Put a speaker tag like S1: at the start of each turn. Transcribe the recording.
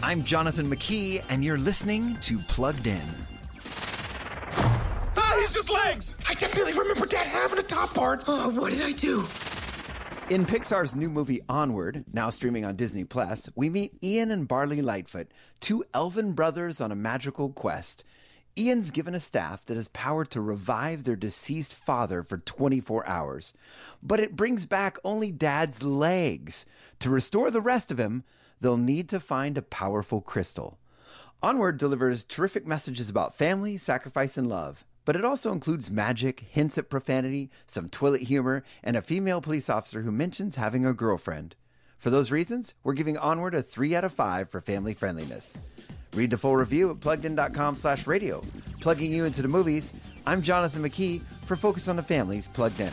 S1: I'm Jonathan McKee, and you're listening to Plugged In.
S2: Ah, he's just legs! I definitely remember Dad having a top part.
S3: Oh, what did I do?
S1: In Pixar's new movie Onward, now streaming on Disney Plus, we meet Ian and Barley Lightfoot, two elven brothers on a magical quest. Ian's given a staff that has power to revive their deceased father for 24 hours, but it brings back only Dad's legs. To restore the rest of him, they'll need to find a powerful crystal. Onward delivers terrific messages about family, sacrifice, and love, but it also includes magic, hints at profanity, some toilet humor, and a female police officer who mentions having a girlfriend. For those reasons, we're giving Onward a 3 out of 5 for family friendliness. Read the full review at pluggedin.com slash radio. Plugging you into the movies, I'm Jonathan McKee for Focus on the Family's Plugged In.